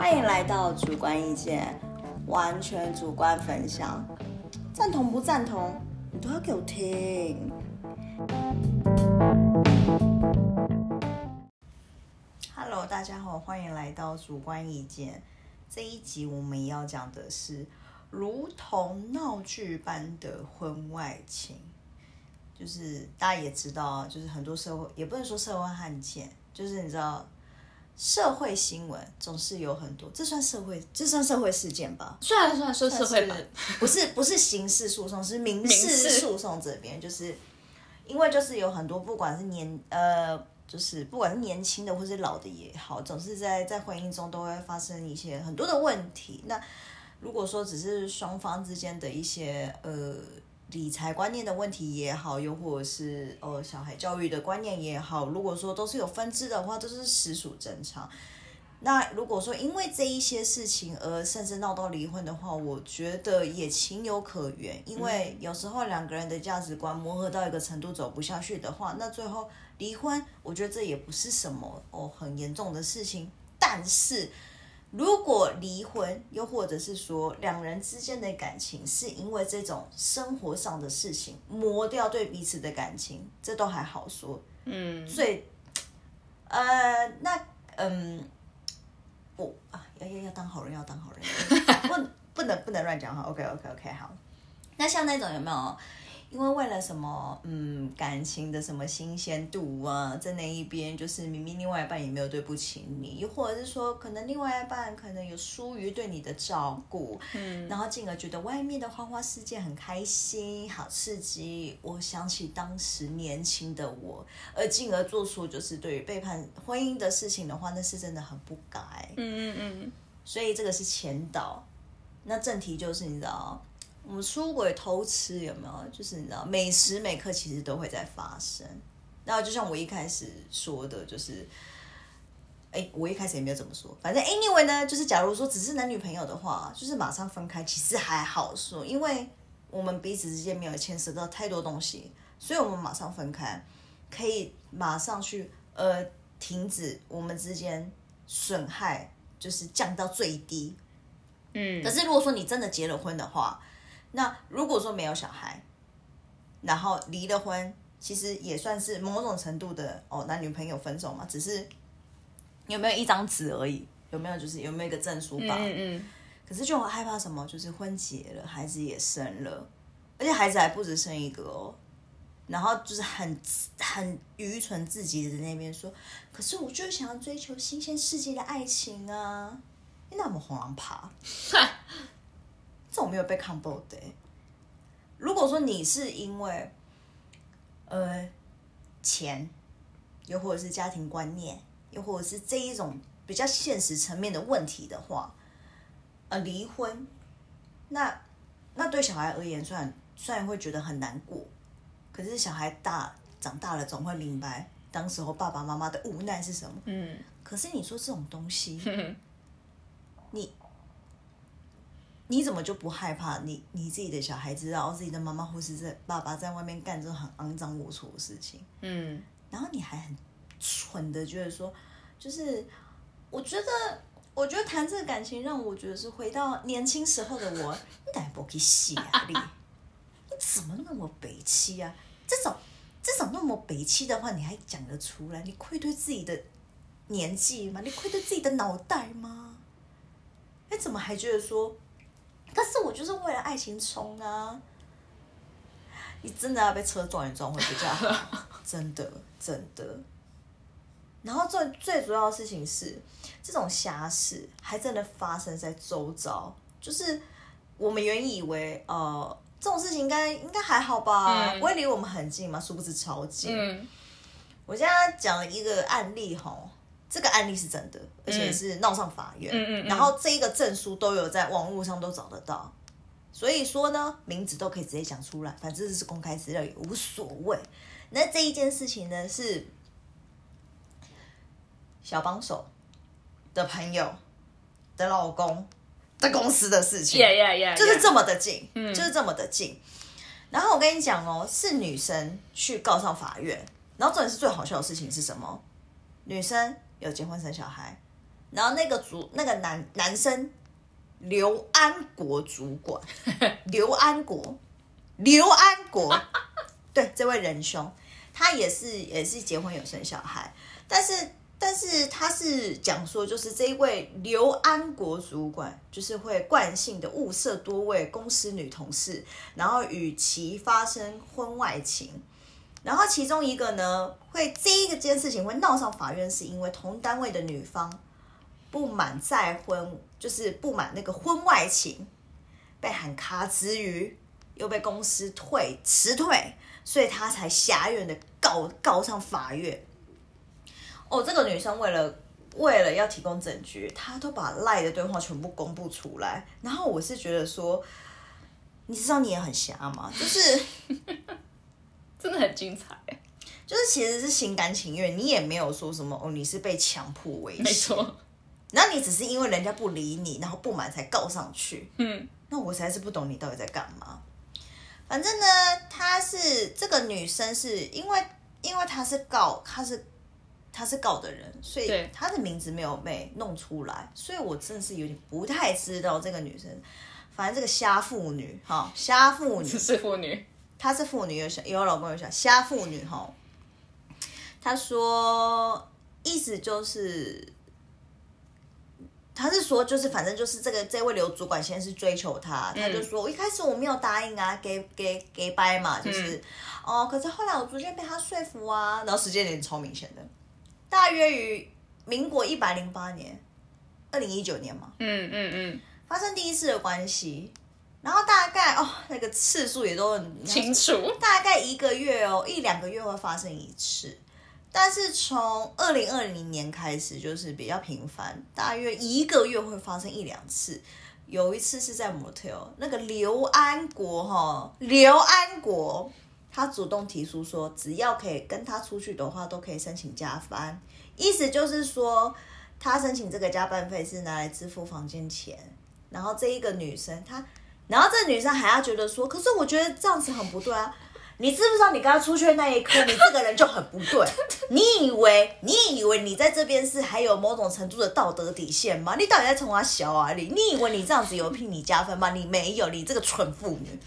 欢迎来到主观意见，完全主观分享，赞同不赞同，你都要给我听。Hello，大家好，欢迎来到主观意见。这一集我们要讲的是如同闹剧般的婚外情，就是大家也知道，就是很多社会也不能说社会案件，就是你知道。社会新闻总是有很多，这算社会，这算社会事件吧？算了算了，说社会吧，不是不是刑事诉讼，是民事诉讼这边，就是因为就是有很多，不管是年呃，就是不管是年轻的或是老的也好，总是在在婚姻中都会发生一些很多的问题。那如果说只是双方之间的一些呃。理财观念的问题也好，又或者是呃小孩教育的观念也好，如果说都是有分支的话，都是实属正常。那如果说因为这一些事情而甚至闹到离婚的话，我觉得也情有可原。因为有时候两个人的价值观磨合到一个程度走不下去的话，那最后离婚，我觉得这也不是什么哦很严重的事情。但是。如果离婚，又或者是说两人之间的感情是因为这种生活上的事情磨掉对彼此的感情，这都还好说。嗯，所以，呃，那嗯，我啊，要要要当好人，要当好人，不不能不能乱讲话。OK OK OK，好。那像那种有没有？因为为了什么，嗯，感情的什么新鲜度啊，在那一边就是明明另外一半也没有对不起你，又或者是说可能另外一半可能有疏于对你的照顾，嗯，然后进而觉得外面的花花世界很开心、好刺激。我想起当时年轻的我，而进而做出就是对于背叛婚姻的事情的话，那是真的很不该。嗯嗯嗯。所以这个是前导，那正题就是你知道。我们出轨偷吃有没有？就是你知道，每时每刻其实都会在发生。那就像我一开始说的，就是，哎，我一开始也没有怎么说。反正 anyway 呢，就是假如说只是男女朋友的话，就是马上分开，其实还好说，因为我们彼此之间没有牵涉到太多东西，所以我们马上分开，可以马上去呃停止我们之间损害，就是降到最低。嗯。可是如果说你真的结了婚的话，那如果说没有小孩，然后离了婚，其实也算是某种程度的哦男女朋友分手嘛，只是有没有一张纸而已，有没有就是有没有一个证书吧？嗯嗯。可是就很害怕什么，就是婚结了，孩子也生了，而且孩子还不止生一个哦。然后就是很很愚蠢自己的那边说，可是我就想要追求新鲜世界的爱情啊，你那么红狼爬。这种没有被看破的。如果说你是因为，呃，钱，又或者是家庭观念，又或者是这一种比较现实层面的问题的话，呃，离婚，那那对小孩而言，虽然虽然会觉得很难过，可是小孩大长大了，总会明白当时候爸爸妈妈的无奈是什么。嗯。可是你说这种东西，你。你怎么就不害怕你你自己的小孩知道自己的妈妈或是在爸爸在外面干这种很肮脏龌龊的事情？嗯，然后你还很蠢的觉得说，就是我觉得我觉得谈这个感情让我觉得是回到年轻时候的我，你哪不去洗啊你？你怎么那么北气啊？这种这种那么北气的话，你还讲得出来？你愧对自己的年纪吗？你愧对自己的脑袋吗？哎，怎么还觉得说？但是我就是为了爱情冲啊！你真的要被车撞一撞会比较好，真的真的。然后最最主要的事情是，这种瞎事还真的发生在周遭，就是我们原以为呃这种事情应该应该还好吧，不会离我们很近嘛，殊不知超近。我现在讲了一个案例吼。这个案例是真的，而且是闹上法院，嗯嗯，然后这一个证书都有在网络上都找得到，所以说呢，名字都可以直接讲出来，反正这是公开资料也无所谓。那这一件事情呢，是小帮手的朋友的老公的公司的事情，就是这么的近，就是这么的近。然后我跟你讲哦，是女生去告上法院，然后重点是最好笑的事情是什么？女生。有结婚生小孩，然后那个主那个男男生刘安国主管，刘安国，刘安国，对，这位仁兄，他也是也是结婚有生小孩，但是但是他是讲说，就是这一位刘安国主管，就是会惯性的物色多位公司女同事，然后与其发生婚外情。然后其中一个呢，会这一个件事情会闹上法院，是因为同单位的女方不满再婚，就是不满那个婚外情，被喊卡之余，又被公司退辞退，所以他才狭怨的告告上法院。哦，这个女生为了为了要提供证据，她都把赖的对话全部公布出来。然后我是觉得说，你知道你也很瞎吗？就是。真的很精彩，就是其实是心甘情愿，你也没有说什么哦，你是被强迫为没错，然后你只是因为人家不理你，然后不满才告上去，嗯，那我实在是不懂你到底在干嘛。反正呢，她是这个女生，是因为因为她是告，她是她是告的人，所以她的名字没有被弄出来，所以我真的是有点不太知道这个女生。反正这个瞎妇女，哈，瞎妇女。是妇女。她是妇女，有小有老公有小瞎妇女哈。她说，意思就是，她是说，就是反正就是这个这位刘主管先是追求她，他就说，我一开始我没有答应啊，给给给掰嘛，就是哦，可是后来我逐渐被他说服啊，然后时间点超明显的，大约于民国一百零八年，二零一九年嘛，嗯嗯嗯，发生第一次的关系。然后大概哦，那个次数也都很清楚，大概一个月哦，一两个月会发生一次，但是从二零二零年开始就是比较频繁，大约一个月会发生一两次。有一次是在 motel，那个刘安国哈，刘安国他主动提出说，只要可以跟他出去的话，都可以申请加班，意思就是说他申请这个加班费是拿来支付房间钱，然后这一个女生她。然后这女生还要觉得说，可是我觉得这样子很不对啊！你知不知道你刚刚出去的那一刻，你这个人就很不对。你以为你以为你在这边是还有某种程度的道德底线吗？你到底在冲他小啊？你你以为你这样子有替你加分吗？你没有，你这个蠢妇女。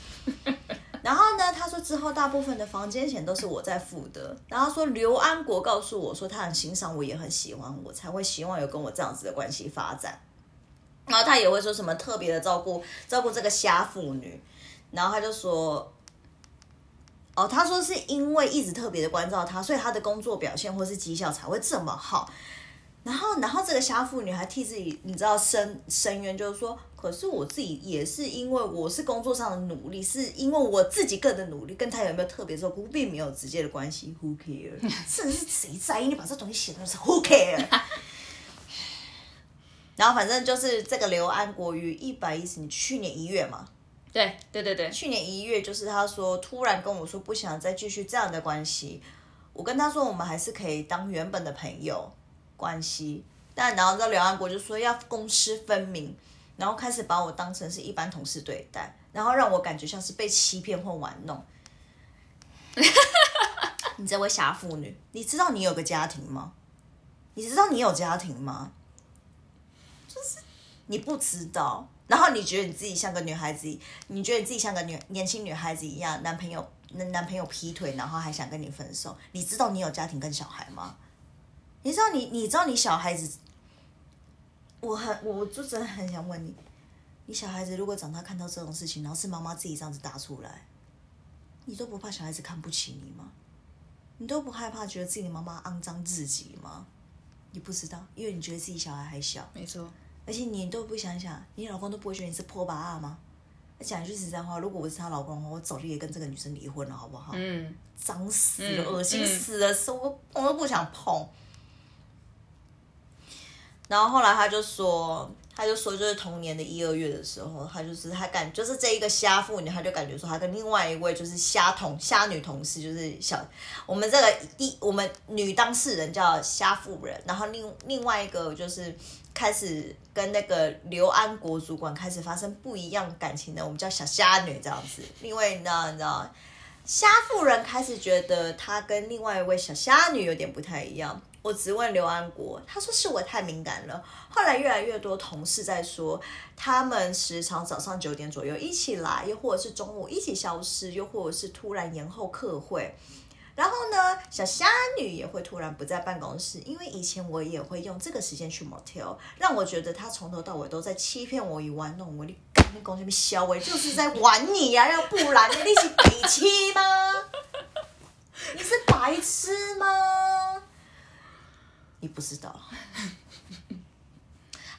然后呢，他说之后大部分的房间钱都是我在付的。然后说刘安国告诉我说，他很欣赏我，也很喜欢我，才会希望有跟我这样子的关系发展。然后他也会说什么特别的照顾照顾这个瞎妇女，然后他就说，哦，他说是因为一直特别的关照他，所以他的工作表现或是绩效才会这么好。然后，然后这个瞎妇女还替自己，你知道申申冤，就是说，可是我自己也是因为我是工作上的努力，是因为我自己个人的努力，跟他有没有特别照顾并没有直接的关系。Who care？甚至是谁在意？你把这东西写的是 Who care？然后反正就是这个刘安国于一百一十年去年一月嘛，对对对对，去年一月就是他说突然跟我说不想再继续这样的关系，我跟他说我们还是可以当原本的朋友关系，但然后这刘安国就说要公私分明，然后开始把我当成是一般同事对待，然后让我感觉像是被欺骗或玩弄。你这位傻妇女，你知道你有个家庭吗？你知道你有家庭吗？就是你不知道，然后你觉得你自己像个女孩子，你觉得你自己像个女年轻女孩子一样，男朋友男男朋友劈腿，然后还想跟你分手。你知道你有家庭跟小孩吗？你知道你你知道你小孩子，我很我就真的很想问你，你小孩子如果长大看到这种事情，然后是妈妈自己这样子打出来，你都不怕小孩子看不起你吗？你都不害怕觉得自己的妈妈肮脏自己吗？你不知道，因为你觉得自己小孩还小，没错。而且你都不想想，你老公都不会觉得你是破八二吗？讲一句实在话，如果我是她老公的话，我早就也跟这个女生离婚了，好不好？嗯，脏死了，恶心死了，我碰都不想碰。然后后来他就说。他就说，就是同年的一二月的时候，他就是他感，就是这一个瞎妇女，他就感觉说，他跟另外一位就是虾同虾女同事，就是小我们这个一我们女当事人叫瞎妇人，然后另另外一个就是开始跟那个刘安国主管开始发生不一样感情的，我们叫小虾女这样子。因为你知道，你知道，虾妇人开始觉得他跟另外一位小虾女有点不太一样。我直问刘安国，他说是我太敏感了。后来越来越多同事在说，他们时常早上九点左右一起来，又或者是中午一起消失，又或者是突然延后客会。然后呢，小虾女也会突然不在办公室，因为以前我也会用这个时间去 motel，让我觉得她从头到尾都在欺骗我与玩弄我。那公这边消我就是在玩你呀、要不然你是北七吗？你是白痴吗？你不知道。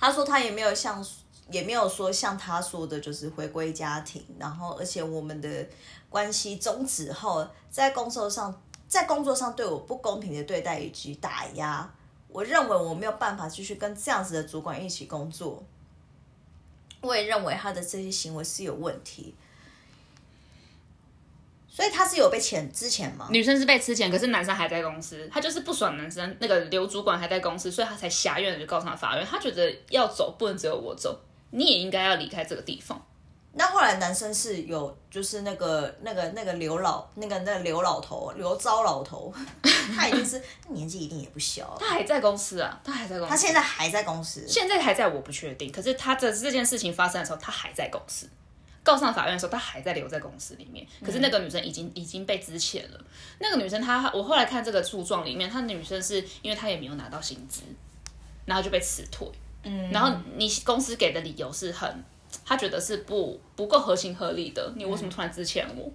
他说他也没有像，也没有说像他说的，就是回归家庭，然后而且我们的关系终止后，在工作上，在工作上对我不公平的对待以及打压，我认为我没有办法继续跟这样子的主管一起工作。我也认为他的这些行为是有问题，所以他是有被遣之前吗？女生是被吃钱，可是男生还在公司，他就是不爽男生那个刘主管还在公司，所以他才狭怨的就告上法院。他觉得要走不能只有我走，你也应该要离开这个地方。那后来男生是有，就是那个那个那个刘老那个那个刘老头刘糟老头，他已经是年纪一定也不小了，他还在公司啊，他还在公司，他现在还在公司。现在还在，我不确定。可是他这这件事情发生的时候，他还在公司。告上法院的时候，他还在留在公司里面。可是那个女生已经已经被支遣了。那个女生她，我后来看这个诉状里面，她女生是因为她也没有拿到薪资，然后就被辞退。嗯，然后你公司给的理由是很，他觉得是不不够合情合理的。你为什么突然支遣我？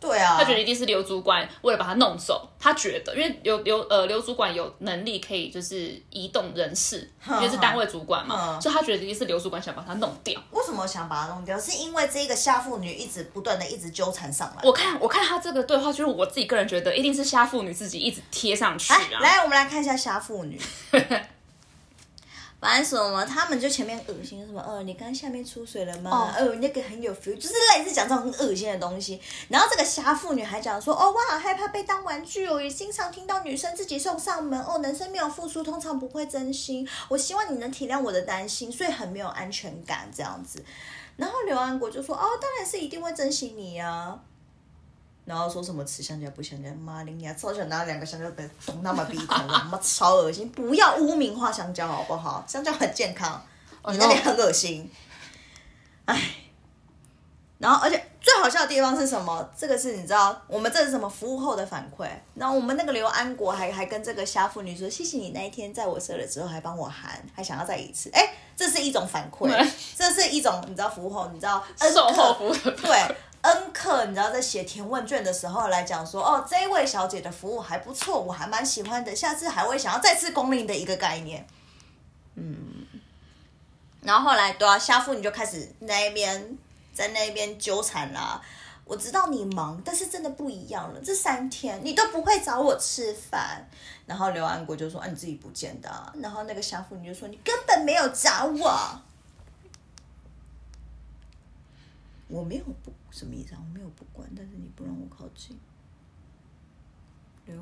对啊，他觉得一定是刘主管为了把他弄走，他觉得因为刘刘呃刘主管有能力可以就是移动人事，因为是单位主管嘛，所以他觉得一定是刘主管想把他弄掉。为什么想把他弄掉？是因为这个虾妇女一直不断的一直纠缠上来。我看我看他这个对话，就是我自己个人觉得一定是虾妇女自己一直贴上去啊。来，我们来看一下虾妇女。反正什么，他们就前面恶心什么，呃，你刚下面出水了吗？哦，呃，那个很有 feel，就是类似讲这种很恶心的东西。然后这个瞎妇女还讲说，哦，我好害怕被当玩具哦，也经常听到女生自己送上门哦，男生没有付出，通常不会真心。我希望你能体谅我的担心，所以很没有安全感这样子。然后刘安国就说，哦，当然是一定会珍惜你呀。然后说什么吃香蕉不香蕉，妈的，你还超想拿两个香蕉被捅他们鼻孔，妈超恶心！不要污名化香蕉好不好？香蕉很健康，你那边很恶心。哎，然后而且最好笑的地方是什么？这个是你知道，我们这是什么服务后的反馈？然后我们那个刘安国还还跟这个虾妇女说，谢谢你那一天在我射了之后还帮我含，还想要再一次。哎，这是一种反馈，这是一种你知道服务后，你知道 售后服务对。恩客，你知道在写填问卷的时候来讲说，哦，这位小姐的服务还不错，我还蛮喜欢的，下次还会想要再次光临的一个概念。嗯，然后后来对啊，虾妇你就开始那边在那边纠缠啦。我知道你忙，但是真的不一样了，这三天你都不会找我吃饭。然后刘安国就说，啊，你自己不见的。然后那个虾妇女就说，你根本没有找我。我没有不什么意思啊？我没有不管，但是你不让我靠近。刘，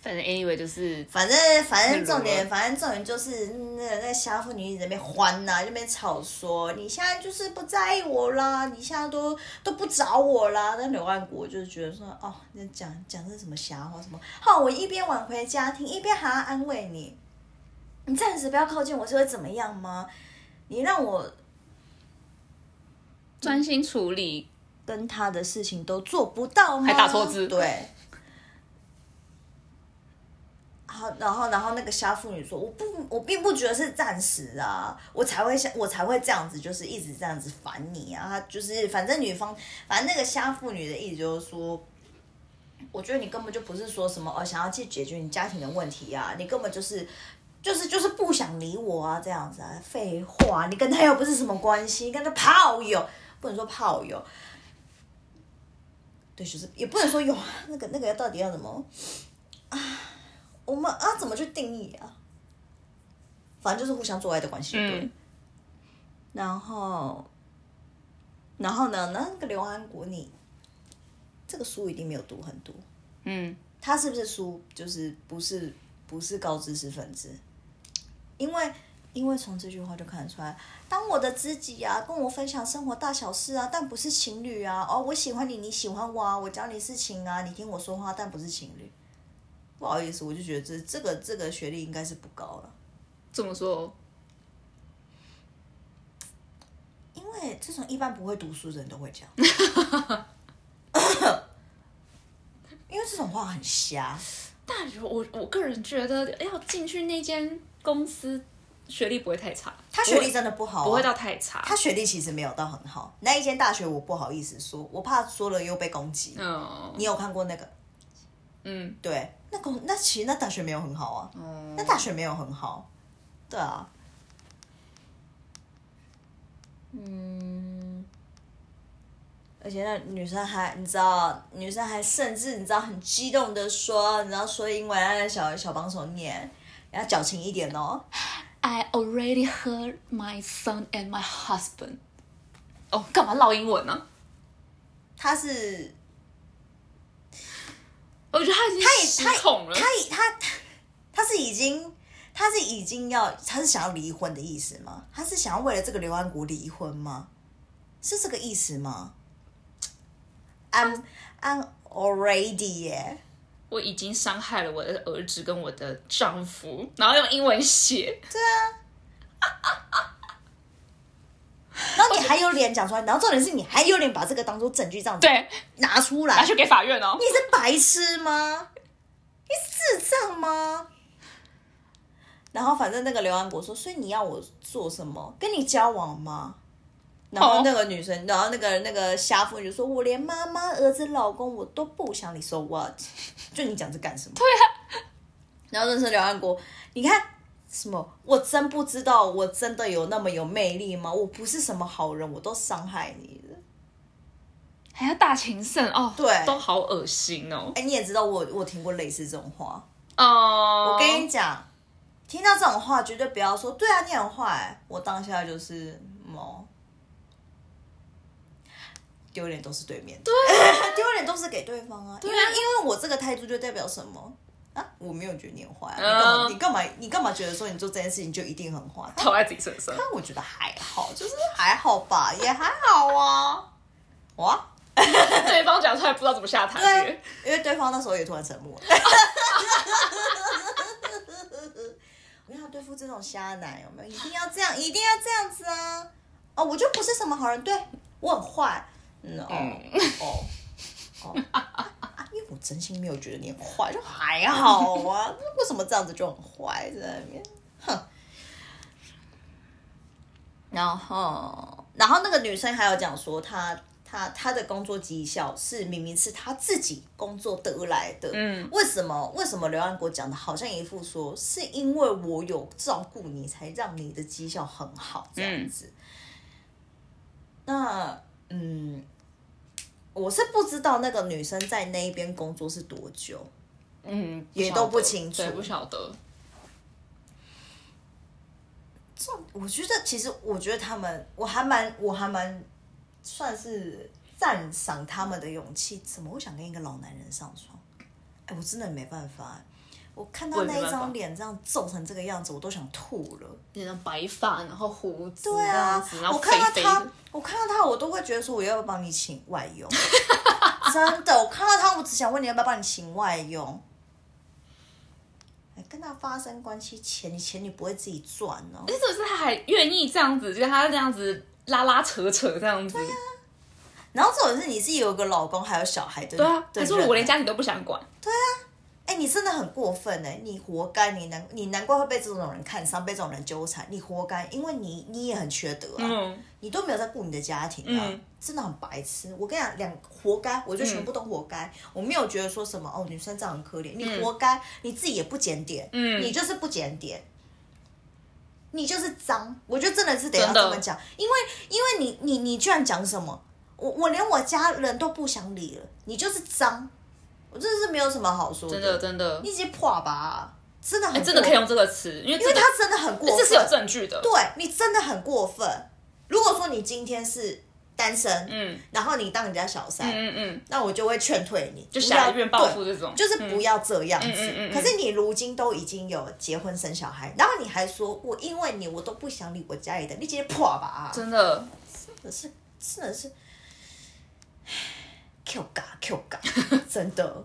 反正 anyway 就是，反正反正重点，反正重点就是那那虾妇女一直在那边欢呐、那边吵说你现在就是不在意我啦，你现在都都不找我啦。但刘万国就是觉得说，哦，那讲讲这什么瞎话什么？好，我一边挽回家庭，一边还要安慰你，你暂时不要靠近我是会怎么样吗？你让我专心处理，跟他的事情都做不到吗？还打错字对。好，然后，然后那个虾妇女说：“我不，我并不觉得是暂时啊，我才会像，我才会这样子，就是一直这样子烦你啊。”就是，反正女方，反正那个虾妇女的意思就是说，我觉得你根本就不是说什么哦，想要去解决你家庭的问题啊，你根本就是，就是，就是不想理我啊，这样子啊，废话，你跟他又不是什么关系，跟他炮友。不能说炮友，对，就是也不能说有啊那个那个到底要怎么啊？我们啊怎么去定义啊？反正就是互相做爱的关系，对。嗯然后，然后呢？那个刘安国，你这个书一定没有读很多，嗯，他是不是书就是不是不是高知识分子？因为因为从这句话就看得出来，当我的知己啊，跟我分享生活大小事啊，但不是情侣啊。哦，我喜欢你，你喜欢我啊，我教你事情啊，你听我说话，但不是情侣。不好意思，我就觉得这这个这个学历应该是不高了。怎么说？因为这种一般不会读书的人都会讲，因为这种话很瞎。但我我个人觉得要进去那间公司，学历不会太差。他学历真的不好、啊，不会到太差。他学历其实没有到很好。那一间大学我不好意思说，我怕说了又被攻击。嗯你有看过那个？嗯，对，那公那其实那大学没有很好啊，那大学没有很好，对啊，嗯，而且那女生还你知道，女生还甚至你知道很激动的说，你知道说英文让那小小帮手念，要矫情一点哦。I already heard my son and my husband。哦，干嘛唠英文呢、他是我觉得他已经失控了。他他他他是已经他是已经要他是想要离婚的意思吗？他是想要为了这个刘安国离婚吗？是这个意思吗？I'm I'm already 耶，我已经伤害了我的儿子跟我的丈夫，然后用英文写。对啊然后你还有脸讲出来，然后重点是你还有脸把这个当做证据这样子对，拿出来拿，去给法院哦。你是白痴吗？你是智障吗？然后反正那个刘安国说，所以你要我做什么？跟你交往吗？然后那个女生，然后那个那个瞎妇女就说：“我连妈妈、儿子、老公我都不想你，so what？就你讲这干什么？”对啊。然后认识刘安国，你看什么？我真不知道，我真的有那么有魅力吗？我不是什么好人，我都伤害你了。还要大情圣哦，对都好恶心哦。哎，你也知道我我听过类似这种话。哦，我跟你讲，听到这种话绝对不要说，对啊，你很坏。我当下就是，嗯哦，丢脸都是对面，对，丢脸都是给对方啊。因为啊因为我这个态度就代表什么啊？我没有觉得你很坏、啊，你干嘛？嗯你干嘛？你干嘛觉得说你做这件事情就一定很坏？投在自己身上。但我觉得还好，就是还好吧，也还好啊。哇，对方讲出来不知道怎么下台对阶。，因为对方那时候也突然沉默了。我跟你讲，对付这种瞎男有没有？一定要这样，一定要这样子啊！哦，我就不是什么好人，对我很坏。嗯哦哦哦，啊因为我真心没有觉得你很坏，就还 好啊。为什么这样子就很坏在那边？哼。然后，然后那个女生还有讲说她，她她的工作绩效是明明是她自己工作得来的，嗯，为什么？为什么刘安国讲的好像一副说是因为我有照顾你，才让你的绩效很好这样子？那嗯，我是不知道那个女生在那一边工作是多久，嗯，也都不清楚对，不晓得。这我觉得其实我觉得他们，我还蛮我还蛮算是赞赏他们的勇气，怎么会想跟一个老男人上床？哎，我真的没办法。我看到那一张脸这样皱成这个样子，我都想吐了。那种白发，然后胡子对啊我看到他。，我看到他，我都会觉得说，我要不要帮你请外佣？真的，我看到他，我只想问你要不要帮你请外佣。哎，跟他发生关系钱，你钱你不会自己赚哦。而且是他还愿意这样子，就是他这样子拉拉扯扯这样子。对啊，然后这种是你自己有一个老公还有小孩的，对啊，可是我连家庭都不想管。哎、你真的很过分哎、你活该，你难你难怪会被这种人看上，被这种人纠缠，你活该，因为你你也很缺德啊，嗯，你都没有在顾你的家庭啊，嗯真的很白痴。我跟你讲，两活该，我就全部都活该，我没有觉得说什么哦，女生这样很可怜，你活该，你自己也不检点，嗯你就是不检点。你就是脏，我觉得真的是得要这么讲，因为因为你你你居然讲什么，我我连我家人都不想理了，你就是脏，我真的是没有什么好说的真的真的，你直接破吧，真的很、哎，真的可以用，这个词，因为因为他真的很过分，这是有证据的。对你真的很过分。如果说你今天是单身，嗯然后你当人家小三，嗯嗯，那我就会劝退你，就不要下医院报复这种，就是不要这样子。嗯嗯嗯嗯可是你如今都已经有结婚生小孩，然后你还说我因为你我都不想理我家里的，你直接破吧啊！真的真的是真的是 Q 嘎 Q 嘎，真的。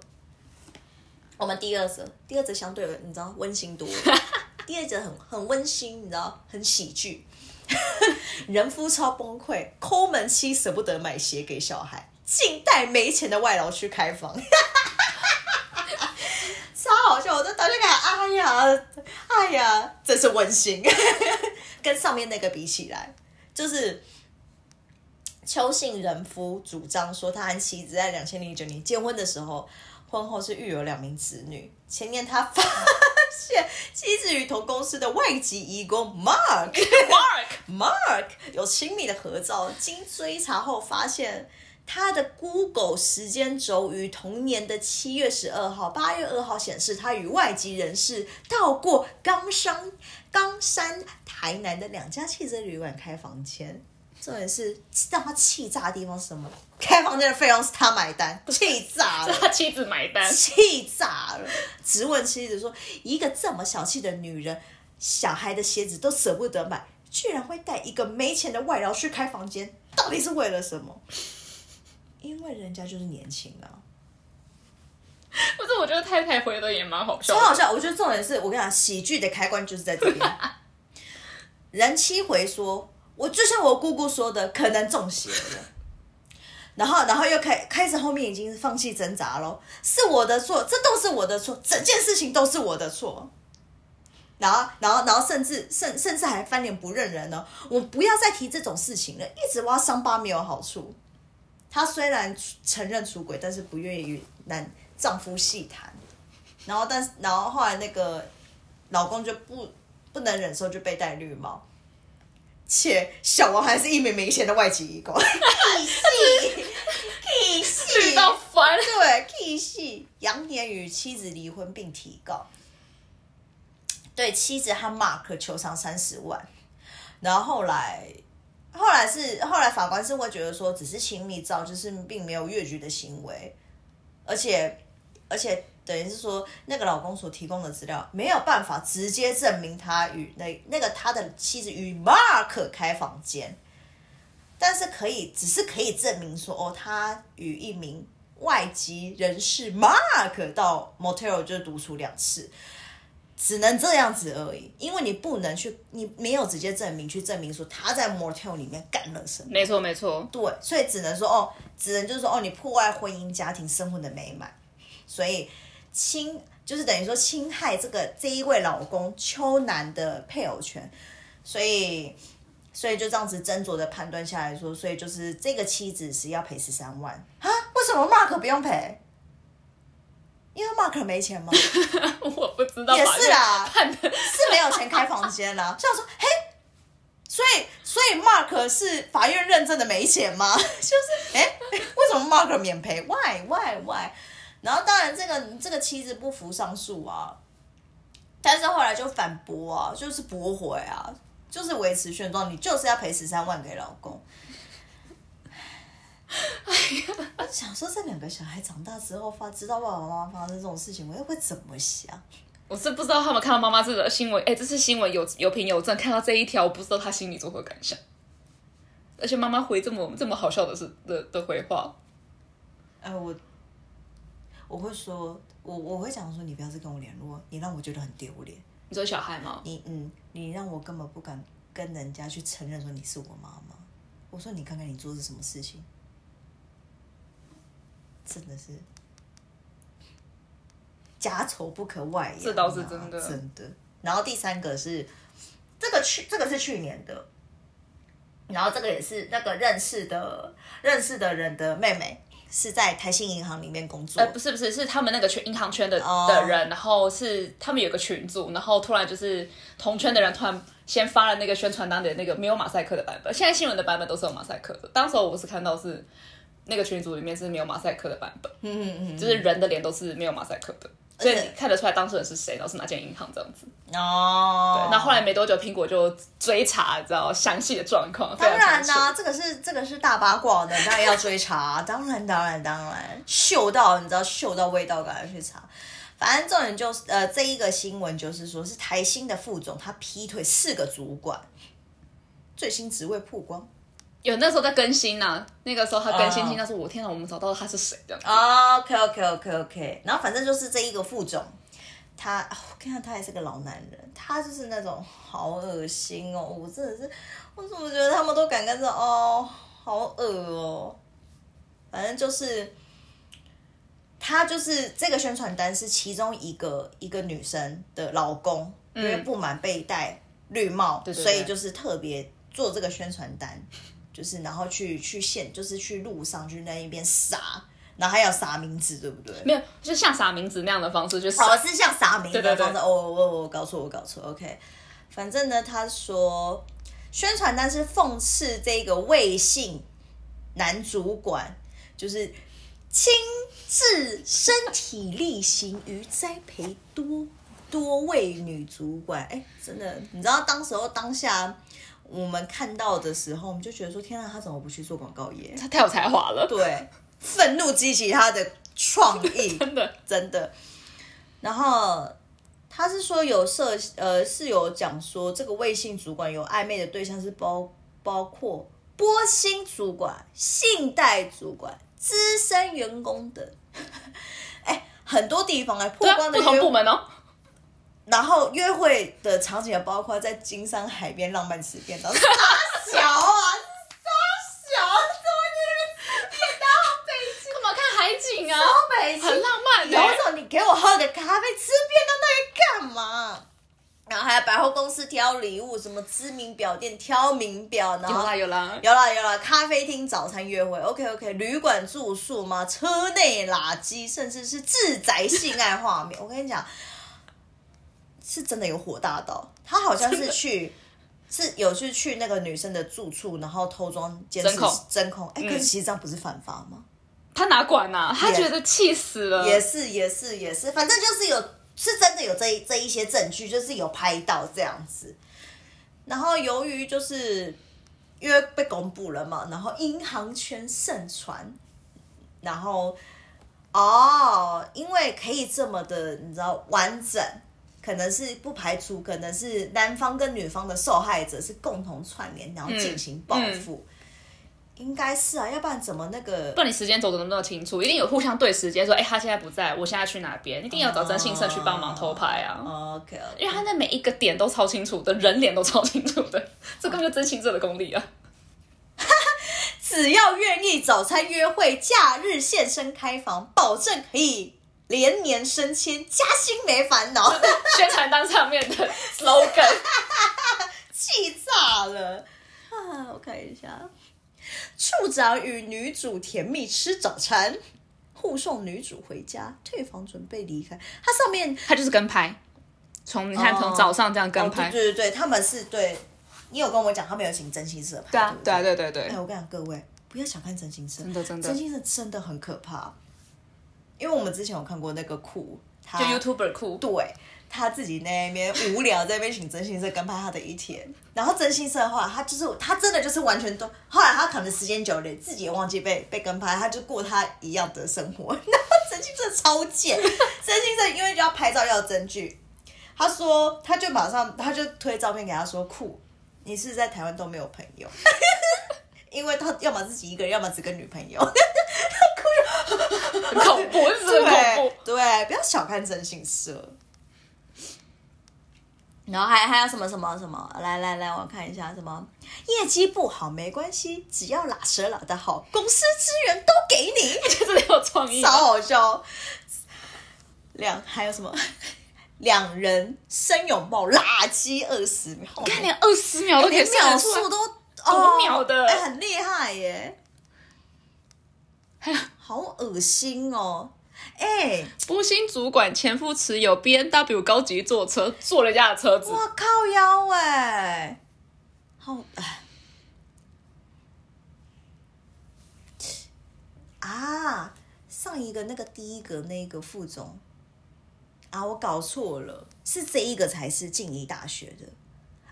我们第二则，第二则相对你知道温馨多了，第二则很很温馨，你知道很喜剧。人夫超崩溃，抠门妻舍不得买鞋给小孩，竟带没钱的外劳去开房，超好笑！我在当下看，哎呀，哎呀，真是温馨。跟上面那个比起来，就是邱姓人夫主张说，他和妻子在两千零九年结婚的时候，婚后是育有两名子女。前年他发现妻子与同公司的外籍义工 Mark Mark Mark 有亲密的合照，经追查后发现。他的 Google 时间轴于同年的七月十二号、八月二号显示，他与外籍人士到过冈山、冈山、台南的两家汽车旅馆开房间。重点是让他气炸的地方是什么？开房间的费用是他买单，气炸了。他妻子买单，气炸了！直问妻子说：“一个这么小气的女人，小孩的鞋子都舍不得买，居然会带一个没钱的外劳去开房间，到底是为了什么？”因为人家就是年轻啊，不是？我觉得太太回的也蛮好笑的，超好笑。我觉得重点是我跟你讲，喜剧的开关就是在这边。人妻回说：“我就像我姑姑说的，可能中邪了。”然后，然后又开开始后面已经放弃挣扎了，是我的错，这都是我的错，整件事情都是我的错。然后，然后，然后，甚至甚甚至还翻脸不认人呢。我不要再提这种事情了，一直挖伤疤没有好处。她虽然承认出轨，但是不愿意与男丈夫细谈。然后，但是，然后后来那个老公就不不能忍受，就被戴绿帽。且小王还是一名明显的外籍义工，屁戏，屁戏气，到烦。对，屁戏。杨年与妻子离婚并提告，对妻子和 Mark 求偿三十万。然后后来，后来是后来法官是会觉得说，只是亲密照，就是并没有越矩的行为，而且而且等于是说，那个老公所提供的资料没有办法直接证明他与那那个他的妻子与 Mark 开房间，但是可以只是可以证明说，哦，他与一名外籍人士 Mark 到 motel 就独处两次。只能这样子而已，因为你不能去，你没有直接证明去证明说他在 motel 里面干了什么。没错没错，对，所以只能说哦，只能就是说哦，你破坏婚姻家庭生活的美满，所以侵就是等于说侵害这个这一位老公邱男的配偶权，所以所以就这样子斟酌的判断下来说，所以就是这个妻子是要赔十三万啊？为什么 Mark 不用赔？因为 Mark 没钱吗？我不知道也是啦是没有钱开房间啦。这样说，嘿，所以所以 Mark 是法院认证的没钱吗？就是，哎，为什么 Mark 免赔？Why why why？然后当然这个这个妻子不服上诉啊，但是后来就反驳啊，就是驳回啊，就是维持现状，你就是要赔十三万给老公。我想说，这两个小孩长大之后发知道爸爸妈妈发生这种事情，我又会怎么想？我是不知道他们看到妈妈这个新闻，哎、这是新闻有有凭有证，看到这一条，我不知道他心里作何感想。而且妈妈回这么这么好笑的是的的回话，呃，我我会说，我我会讲说，你不要再跟我联络，你让我觉得很丢脸。你说小孩吗？你嗯，你让我根本不敢跟人家去承认说你是我妈妈。我说你看看你做的是什么事情，真的是家丑不可外扬啊、这倒是真的真的。然后第三个是这个去这个是去年的，然后这个也是那个认识的认识的人的妹妹，是在台信银行里面工作。呃，不是不是，是他们那个圈银行圈的、哦。的人，然后是他们有个群组，然后突然就是同圈的人突然先发了那个宣传单的那个没有马赛克的版本，现在新闻的版本都是有马赛克的，当时我是看到是那个群组里面是没有马赛克的版本，嗯嗯嗯，就是人的脸都是没有马赛克的。所以你看得出来当事人是谁，然后是哪间银行这样子。哦，对，那后来没多久，苹果就追查，知道详细的状况。当然啦，这个是这个是大八卦的，当然要追查。当然，当然，当然，嗅到你知道嗅到味道，赶快去查。反正重点就是，呃，这一个新闻就是说，是台新的副总他劈腿四个主管，最新职位曝光。有那时候在更新呢，那个时候他更新，听到说，我天哪，我们找到他是谁。的？OK OK OK OK，然后反正就是这一个副总，他我看他也是个老男人，他就是那种好恶心哦，我真的是，我怎么觉得他们都敢跟着哦，好恶哦，反正就是他就是这个宣传单是其中一个一个女生的老公，因为不满被戴绿帽，所以就是特别做这个宣传单。就是，然后去去现，就是去路上去那一边撒，然后还要撒名字，对不对？没有，就像撒名字那样的方式，就是哦，是像撒名字的方式。哦，我我搞错，我搞错。OK，反正呢，他说宣传单是讽刺这个魏姓男主管，就是亲自身体力行于栽培多多位女主管。哎，真的，你知道当时候当下。我们看到的时候，我们就觉得说：“天啊，他怎么不去做广告业？他太有才华了。”对，愤怒激起他的创意，真的真的。然后他是说有设呃是有讲说，这个微信主管有暧昧的对象是包包括波星主管、信贷主管、资深员工等。哎，很多地方哎，曝光的不同部门哦。然后约会的场景也包括在金山海边浪漫吃便当，傻 小啊，傻小，怎么你你到北京干嘛看海景啊？北京很浪漫，有种你给我喝个咖啡，吃便当那干嘛？然后还有百货公司挑礼物，什么知名表店挑名表，然后有啦有啦有啦有啦，咖啡厅早餐约会，OK OK，旅馆住宿嘛？车内垃圾，甚至是自宅性爱画面，我跟你讲。是真的有火大到，他好像是去，是有去去那个女生的住处，然后偷装监视针控，哎，可是其实这样不是犯法吗？他哪管呐？他觉得气死了。也是也是也是，反正就是有是真的有这这一些证据，就是有拍到这样子。然后由于就是因为被公布了嘛，然后银行圈盛传，然后哦，因为可以这么的，你知道完整。可能是不排除，可能是男方跟女方的受害者是共同串联，然后进行报复，应该是啊，要不然怎么那个？不然你时间走的那么清楚，一定有互相对时间，说哎，他现在不在，我现在去哪边，一定要找征信社去帮忙偷拍啊。OK，因为他那每一个点都超清楚的，人脸都超清楚的，这根本就征信社的功力啊。只要愿意早餐约会，假日现身开房，保证可以。连年升迁，加薪没烦恼。宣传单上面的 slogan，气炸了啊！我看一下，处长与女主甜蜜吃早餐，护送女主回家，退房准备离开。它上面它就是跟拍，从你看从早上这样跟拍，对对对，他们是对。你有跟我讲，他们有请真心社拍，对啊，对啊，对对对。哎，我跟你讲，各位不要小看真心社，真的真的，真心社真的很可怕。因为我们之前有看过那个酷，就 YouTuber 酷，对他自己那边无聊在那边请真心社跟拍他的一天，然后真心社的话，他就是他真的就是完全都，后来他可能时间久了自己也忘记被被跟拍，他就过他一样的生活。然后真心社超贱，真心社因为就要拍照要证据，他说他就马上他就推照片给他说酷，你是在台湾都没有朋友，因为他要么自己一个人，要么只跟女朋友。恐怖，是恐怖。对，不要小看真心社。然后还还有什么什么什么？来来来，我看一下什么业绩不好没关系，只要拉舌拉的好，公司资源都给你。真的有创意，超好笑。两还有什么？两人深拥抱，垃圾二十秒。你看，连二十秒都可以秒数都五秒的，哎，很厉害耶。好恶心哦！哎，波星主管前夫持有 B N W 高级坐车，坐人家的车子。哇靠腰哎，好哎啊！上一个那个第一个那个副总，啊，我搞错了，是这一个才是静宜大学的。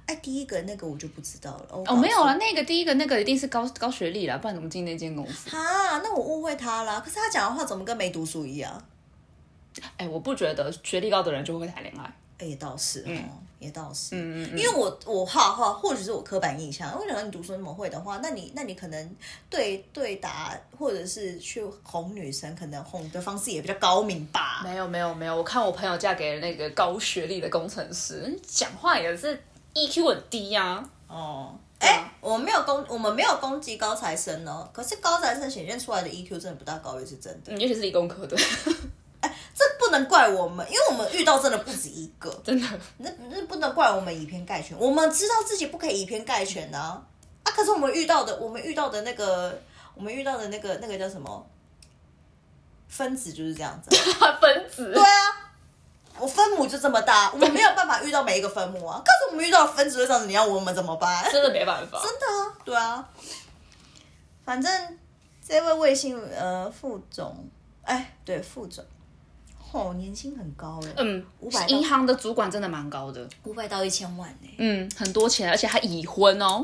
哎，第一个那个我就不知道了。哦，没有了，那个第一个那个一定是高高学历了，不然怎么进那间公司？哈，那我误会他了。可是他讲的话怎么跟没读书一样？哎，我不觉得学历高的人就会谈恋爱。哎，也倒是，嗯，也倒是，嗯嗯嗯，因为我我画画，或许是我刻板印象。我想你读书那么会的话，那你那你可能对对答，或者是去哄女生，可能哄的方式也比较高明吧？没有没有没有，我看我朋友嫁给了那个高学历的工程师，讲话也是 EQ 很低呀。哦，哎，我没有攻，我们没有攻击高材生哦。可是高材生显现出来的 EQ 真的不大高，也是真的。嗯，尤其是理工科的。哎这不能怪我们，因为我们遇到真的不止一个，真的。那那不能怪我们以偏概全，我们知道自己不可以以偏概全呢。啊，可是我们遇到的，我们遇到的那个，我们遇到的那个那个叫什么分子就是这样子。分子。对啊，我分母就这么大，我没有办法遇到每一个分母啊。可是我们遇到分子这样子，你要我们怎么办？真的没办法。真的啊，对啊。反正这位卫星呃副总，哎，对副总。哦，年薪很高哎，嗯，五百，银行的主管真的蛮高的，五百到一千万哎，嗯，很多钱，而且还已婚哦。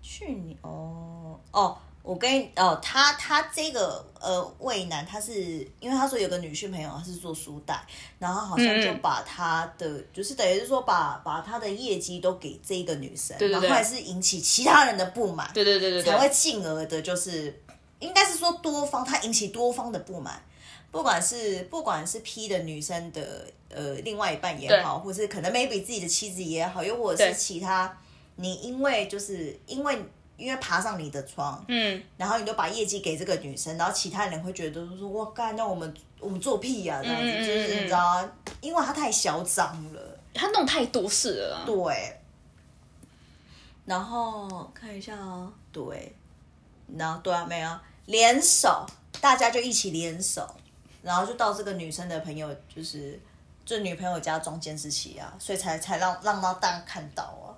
去年哦哦，我跟哦他他这个呃魏男，他是因为他说有个女性朋友他是做书袋，然后好像就把他的就是等于是说把把他的业绩都给这个女生，然后还是引起其他人的不满，对对对对，才会进而的就是应该是说多方他引起多方的不满。不管是不管是 P 的女生的呃另外一半也好，或是可能 maybe 自己的妻子也好，又或者是其他，你因为就是因为因为爬上你的床，嗯，然后你就把业绩给这个女生，然后其他人会觉得说，我干，那我们我们做屁呀这样子，就是你知道，因为他太嚣张了，他弄太多事了，对。然后看一下哦，对，然后对啊，没有联手，大家就一起联手。然后就到这个女生的朋友，就是这女朋友家装监视器啊，所以才才让让到大家看到啊，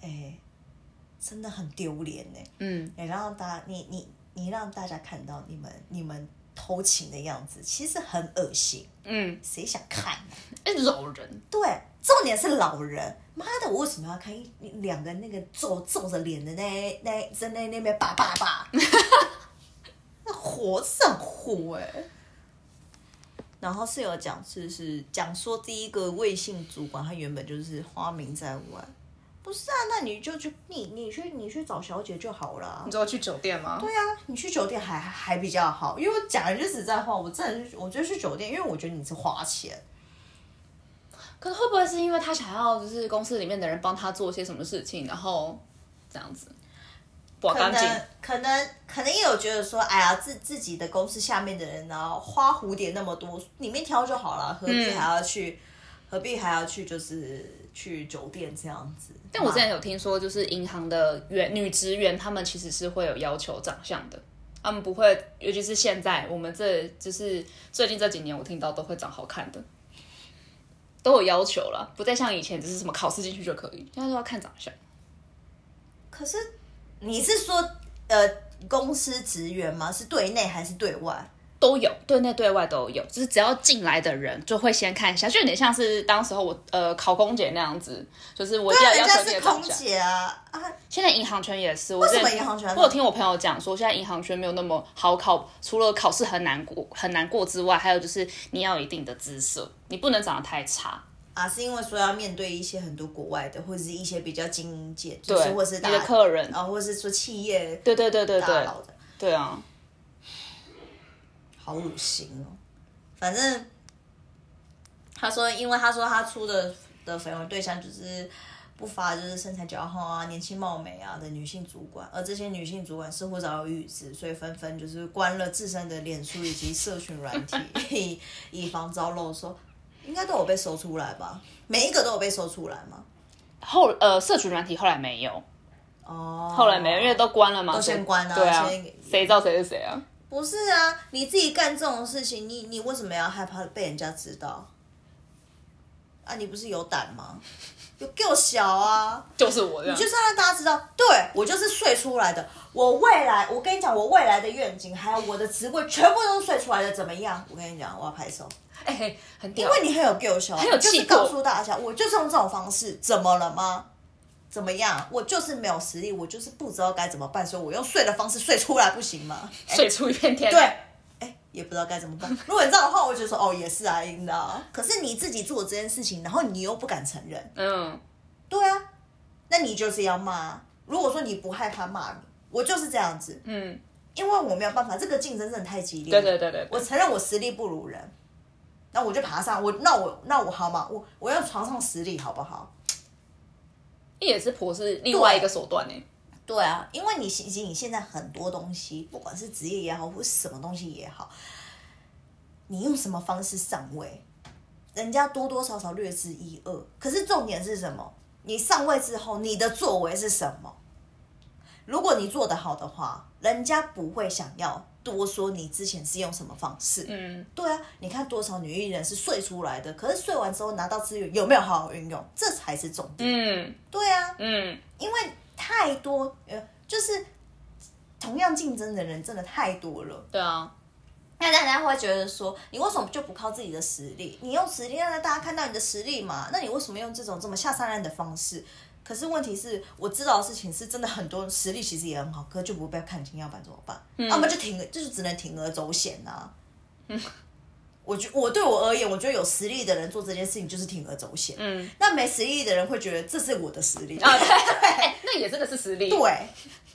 哎，真的很丢脸呢。嗯，也让大家你你你让大家看到你们你们偷情的样子，其实很恶心。嗯，谁想看呢？哎，老人。对，重点是老人。妈的，我为什么要看一两个那个皱皱着脸的那那在那那边叭叭叭？那火是很火哎。然后是有讲，是是讲说第一个卫姓主管，他原本就是花名在外，不是啊？那你就去你你去你去找小姐就好了。你知道去酒店吗？对啊，你去酒店还还比较好，因为我讲一句实在话，我真的是我觉得去酒店，因为我觉得你是花钱。可是会不会是因为他想要就是公司里面的人帮他做些什么事情，然后这样子？可能可能可能也有觉得说，哎呀，自自己的公司下面的人然后花蝴蝶那么多，里面挑就好了，何必还要去？何必还要去？就是去酒店这样子。但我之前有听说，就是银行的员女职员，他们其实是会有要求长相的，他们不会，尤其是现在我们这就是最近这几年，我听到都会长好看的，都有要求了，不再像以前只是什么考试进去就可以，现在都要看长相。可是。你是说，呃，公司职员吗？是对内还是对外？都有，对内对外都有。就是只要进来的人，就会先看一下，就有点像是当时候我呃考空姐那样子，就是我要要求你的空姐啊啊！现在银行圈也是，为什么银行圈？我有听我朋友讲说，现在银行圈没有那么好考，除了考试很难过很难过之外，还有就是你要有一定的姿色，你不能长得太差。啊，是因为说要面对一些很多国外的，或者是一些比较精简，就是或是你的客人，啊，或者是说企业，对对对对对，对啊，好恶心哦。反正他说，因为他说他出的的绯闻对象就是不乏就是身材姣好啊、年轻貌美啊的女性主管，而这些女性主管似乎早有预知，所以纷纷就是关了自身的脸书以及社群软体，以防遭漏说。应该都有被搜出来吧？每一个都有被搜出来吗？后呃，社群软体后来没有哦，后来没有，因为都关了嘛，都先关了。对啊，谁知道谁是谁啊？不是啊，你自己干这种事情，你你为什么要害怕被人家知道？啊，你不是有胆吗？有够小啊！就是我这样，就是让大家知道，对我就是睡出来的。我未来，我跟你讲，我未来的愿景，还有我的职位，全部都是睡出来的。怎么样？我跟你讲，我要拍手，哎、很屌，因为你很有够小，很有就是气魄告诉大家，我就是用这种方式，怎么了吗？怎么样？我就是没有实力，我就是不知道该怎么办，所以我用睡的方式睡出来，不行吗？睡出一片天。对，哎、也不知道该怎么办。如果你这样的话，我就说哦，也是啊，你知道。可是你自己做这件事情，然后你又不敢承认，嗯，对啊，那你就是要骂。如果说你不害怕骂你，我就是这样子，嗯，因为我没有办法，这个竞争真的太激烈。对对对对我承认我实力不如人，那我就爬上我，那我那我好吗？我我要床上实力好不好？也是婆是另外一个手段呢。对啊，因为你其实你现在很多东西，不管是职业也好，或是什么东西也好，你用什么方式上位，人家多多少少略知一二。可是重点是什么？你上位之后，你的作为是什么？如果你做得好的话，人家不会想要多说你之前是用什么方式。嗯，对啊，你看多少女艺人是睡出来的，可是睡完之后拿到资源有没有好好运用，这才是重点。嗯对啊，嗯，因为太多，呃，就是同样竞争的人真的太多了。对啊，那大家会觉得说，你为什么就不靠自己的实力？你用实力让大家看到你的实力嘛？那你为什么用这种这么下三滥的方式？可是问题是，我知道的事情是真的很多实力其实也很好，可就不被看清，要不然怎么办？要么就铤，就是只能铤而走险呐、我觉我对我而言，我觉得有实力的人做这件事情就是铤而走险。嗯，那没实力的人会觉得这是我的实力。啊，对，哎 那也真的是实力。对，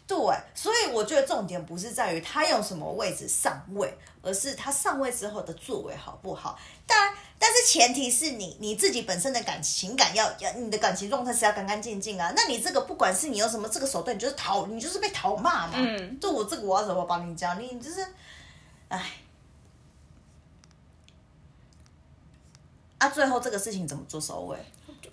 对，所以我觉得重点不是在于他用什么位置上位，而是他上位之后的作为好不好。当然，但是前提是你你自己本身的感情感要要你的感情状态是要干干净净啊。那你这个不管是你用什么这个手段，你就是讨你就是被讨骂嘛。嗯，就我这个我要怎么帮你讲？你就是，哎。啊，最后这个事情怎么做收尾？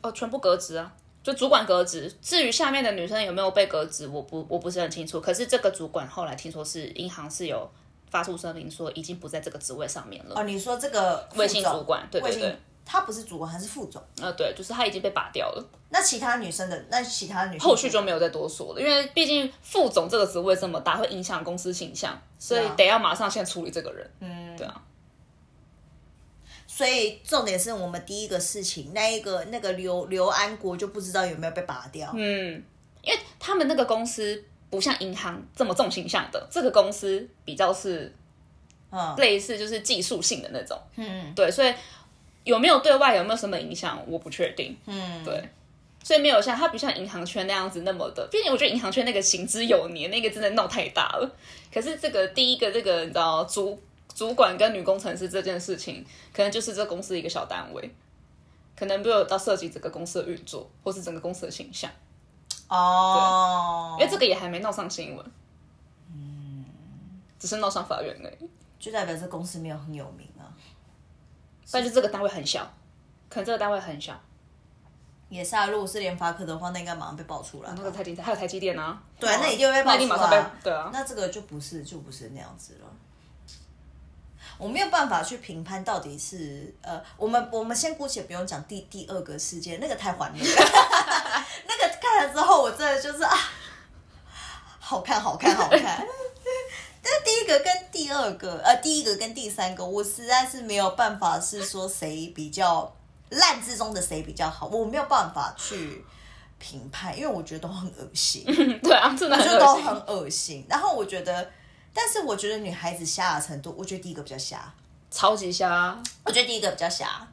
哦，全部革职啊，就主管革职。至于下面的女生有没有被革职，我不我不是很清楚。可是这个主管后来听说是银行是有发出声明说已经不在这个职位上面了。哦，你说这个副微信主管对对微信对他不是主管，还是副总？呃，对，就是他已经被拔掉了，那其他女生的，那其他女生后续就没有再多说了，因为毕竟副总这个职位这么大，会影响公司形象，所以啊得要马上先处理这个人。嗯，对啊，所以重点是我们第一个事情，那一个那个刘刘安国就不知道有没有被拔掉。嗯，因为他们那个公司不像银行这么重形象的，这个公司比较是嗯类似就是技术性的那种。嗯对，所以有没有对外有没有什么影响，我不确定。嗯，对，所以没有像它不像银行圈那样子那么的，毕竟我觉得银行圈那个行之有年，那个真的闹太大了。可是这个第一个这个你知道主主管跟女工程师这件事情，可能就是这公司一个小单位，可能没有到涉及整个公司的运作，或是整个公司的形象，哦，因为这个也还没闹上新闻。嗯，只是闹上法院而已。就代表这公司没有很有名啊。但是这个单位很小，可能这个单位很小，也是啊，如果是联发科的话，那应该马上被爆出来吧。那个太精彩，还有台积电啊，对啊，那一定会被爆出那一定马上被。对啊，那这个就不是就不是那样子了。我没有办法去评判到底是呃，我们我们先姑且不用讲第第二个事件，那个太欢乐了，那个看了之后我真的就是啊，好看好看好看。但是第一个跟第二个，呃，第一个跟第三个，我实在是没有办法是说谁比较烂之中的谁比较好，我没有办法去评判，因为我觉得都很恶心。对啊，真的很就恶心。都很恶心。然后我觉得，但是我觉得女孩子瞎的程度，我觉得第一个比较瞎，超级瞎，我觉得第一个比较瞎，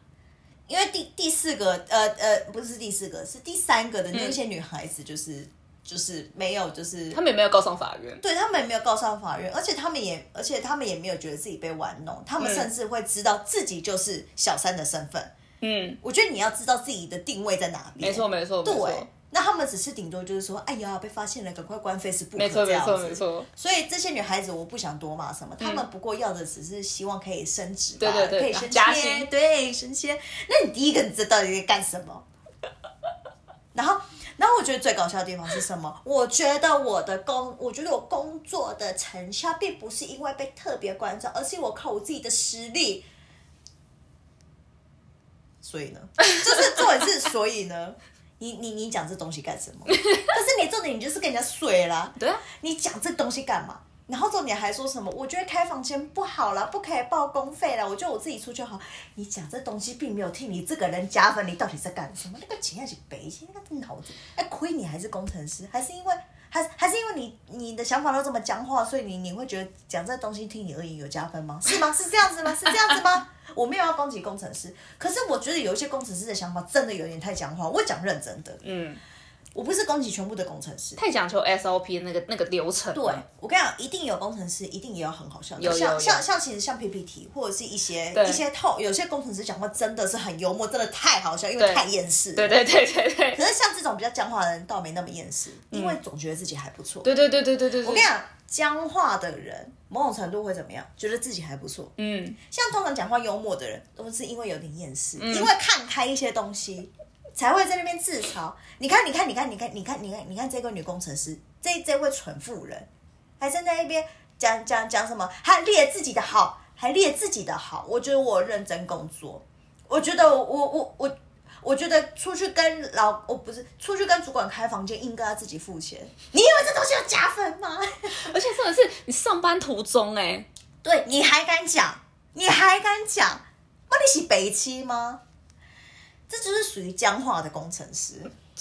因为第第四个，呃呃，不是第四个，是第三个的那些女孩子，就是、就是没有，就是他们也没有告上法院。对他们也没有告上法院，而且他们也，而且他们也没有觉得自己被玩弄，他们甚至会知道自己就是小三的身份。嗯，我觉得你要知道自己的定位在哪里。没错没错对错，，那他们只是顶多就是说，哎呀，被发现了，赶快关 Facebook，没错没错没错。所以这些女孩子，我不想多骂什么，她们不过要的只是希望可以升职吧，对对对可以升薪对升迁。那你第一个，你这到底在干什么？然后，然后我觉得最搞笑的地方是什么？我觉得我的工，我觉得我工作的成效，并不是因为被特别关照，而是我靠我自己的实力。所以呢，就是重点是所以呢，你你你讲这东西干什么？可是你重点你就是跟人家睡啦，对啊，你讲这东西干嘛？然后重点还说什么？我觉得开房间不好啦，不可以报公费啦。我觉得我自己出就好。你讲这东西并没有替你这个人加分，你到底在干什么？那个钱要去背，那个脑子，哎，亏你还是工程师，还是因为还还是因为你你的想法都这么僵化，所以你你会觉得讲这东西听你而言有加分吗？是吗？是这样子吗？是这样子吗？我没有要攻击工程师，可是我觉得有一些工程师的想法真的有点太僵化。我讲认真的，嗯。我不是攻击全部的工程师，太讲求 SOP 那个那个流程。对，我跟你讲，一定有工程师，一定也有很好笑。有像像像其实像 PPT 或者是一些一些透，有些工程师讲话真的是很幽默，真的太好笑，因为太厌世。对对对对对。可是像这种比较僵化的人，倒没那么厌世，因为总觉得自己还不错。对对对对对对。我跟你讲，僵化的人某种程度会怎么样？觉得自己还不错。嗯。像通常讲话幽默的人，都是因为有点厌世，因为看开一些东西。才会在那边自嘲。你看，你看，你看，你看，你看，你看，你看这个女工程师，这这位蠢妇人，还在那一边讲讲讲什么？还列自己的好，还列自己的好。我觉得我认真工作，我觉得我我我我觉得出去跟老我不是出去跟主管开房间，应该要自己付钱。你以为这东西要加分吗？而且真的是你上班途中哎，对，你还敢讲？你还敢讲？那你是北七吗？这就是属于僵化的工程师，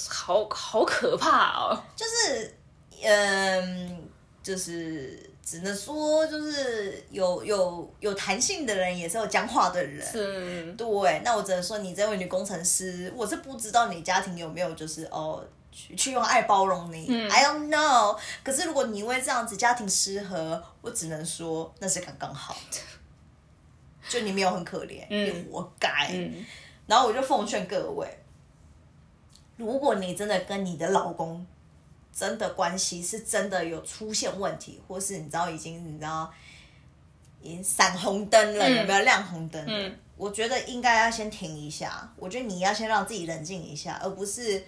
好好可怕哦！就是，嗯，就是只能说，就是有有有弹性的人，也是有僵化的人。是，对。那我只能说，你这位女工程师，我是不知道你家庭有没有，就是哦，去去用爱包容你。I don't know。可是如果你因为这样子家庭失和，我只能说那是刚刚好的。就你没有很可怜，你活该。然后我就奉劝各位，如果你真的跟你的老公真的关系是真的有出现问题，或是你知道已经你知道已经闪红灯了，有没有亮红灯？嗯，我觉得应该要先停一下。我觉得你要先让自己冷静一下，而不是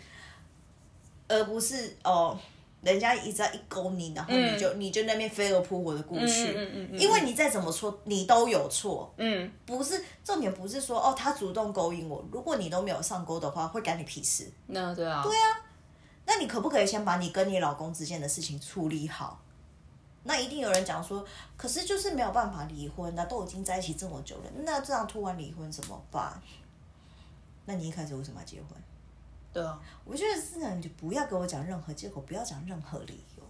而不是哦。人家一直在一勾你，然后你就你就那边飞蛾扑火的过去，因为你再怎么错，你都有错。嗯，不是重点，不是说哦他主动勾引我，如果你都没有上钩的话，会干你屁事。那对啊，对啊，那你可不可以先把你跟你老公之间的事情处理好？那一定有人讲说，可是就是没有办法离婚，那都已经在一起这么久了，那这样突然离婚怎么办？那你一开始为什么要结婚？对啊，我觉得是你就不要给我讲任何借口，不要讲任何理由。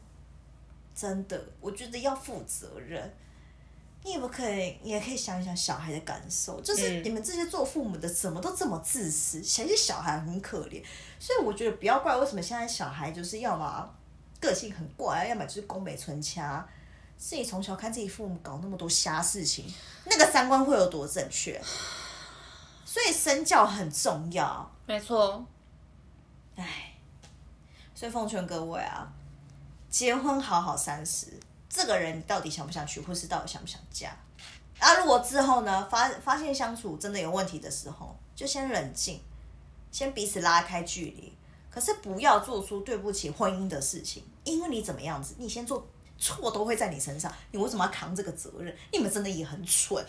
真的，我觉得要负责任。你也不可以，你也可以想一想小孩的感受。就是你们这些做父母的，怎么都这么自私，想些小孩很可怜。所以我觉得不要怪为什么现在小孩就是要么个性很怪，要么就是宫美纯掐。自己从小看自己父母搞那么多瞎事情，那个三观会有多正确？所以身教很重要。没错。唉，所以奉劝各位啊，结婚好好三十，这个人到底想不想娶，或是到底想不想嫁？啊，如果之后呢，发发现相处真的有问题的时候，就先冷静，先彼此拉开距离。可是不要做出对不起婚姻的事情，因为你怎么样子，你先做错都会在你身上，你为什么要扛这个责任？你们真的也很蠢。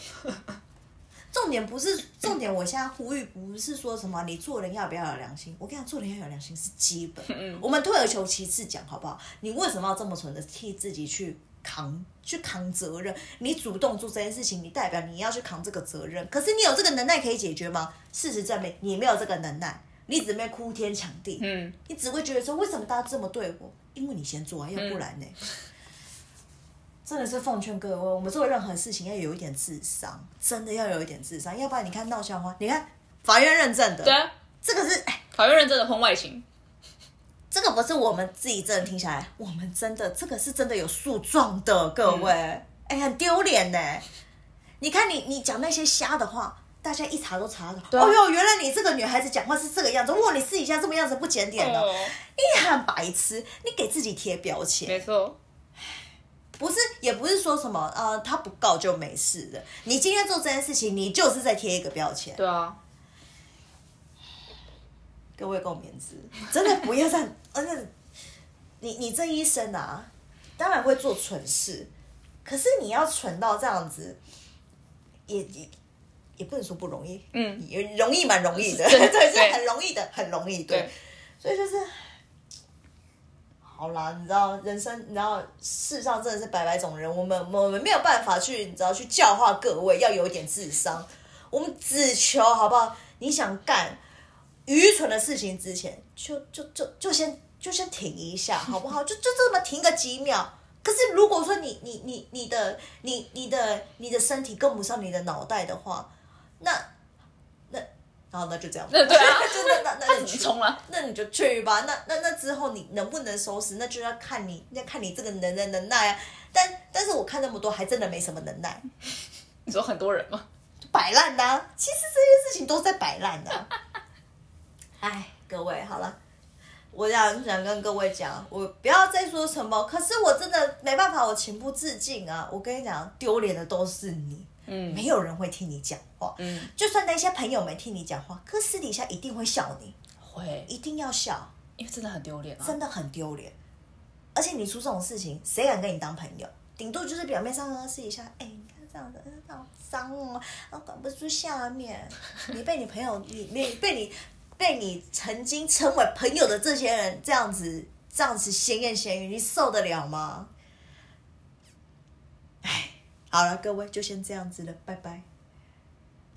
重点不是重点，我现在呼吁不是说什么你做人要不要有良心。我跟你讲，做人要有良心是基本。嗯我们退而求其次讲好不好？你为什么要这么蠢的替自己去扛去扛责任？你主动做这件事情，你代表你要去扛这个责任。可是你有这个能耐可以解决吗？事实证明你没有这个能耐，你只会哭天抢地。嗯，你只会觉得说为什么大家这么对我？因为你先做啊，要不然呢？真的是奉劝各位，我们做任何事情要有一点智商，真的要有一点智商，要不然你看闹笑话，你看法院认证的，对，这个是法院认证的婚外情，这个不是我们自己真的听下来，我们真的这个是真的有诉状的，各位，哎，很丢脸呢。你看你你讲那些瞎的话，大家一查都查到，哦哟，原来你这个女孩子讲话是这个样子，哇，你私底下这么样子不检点的，你很白痴，你给自己贴标签，没错。不是，也不是说什么，呃，他不告就没事的。你今天做这件事情，你就是在贴一个标签。对啊。各位共勉之，真的不要这样。而且，你你这一生啊，当然会做蠢事，可是你要蠢到这样子，也也也不能说不容易，嗯，也容易蛮容易的，对 对，是很容易的，很容易，对对，所以就是。好啦，你知道人生，你知道世上真的是百百种人，我们我们没有办法去，你知道去教化各位，要有一点智商。我们只求好不好？你想干愚蠢的事情之前，就就就就先就先停一下，好不好？就就这么停个几秒。可是如果说你你你你的你你的你的身体跟不上你的脑袋的话，那那然后那就这样那，对对啊 就那那那你去冲了？那你就去吧。那那那之后你能不能收拾，那就要看你，要看你这个能能能耐啊。但但是我看那么多，还真的没什么能耐，你说很多人吗？摆烂呐、其实这些事情都在摆烂呐、哎，各位好了。我想想跟各位讲，我不要再说什么。可是我真的没办法，我情不自禁啊！我跟你讲，丢脸的都是你，嗯没有人会听你讲话。嗯，就算那些朋友们听你讲话，可私底下一定会笑你，会，一定要笑。因为真的很丢脸啊。真的很丢脸。而且你出这种事情，谁敢跟你当朋友？顶多就是表面上啊私底下，哎、你看这样子，这样脏哦，然后管不住下面。你被你朋友，你你被你被你曾经成为朋友的这些人这样子这样子闲言闲语，你受得了吗？好了，各位就先这样子了，拜拜。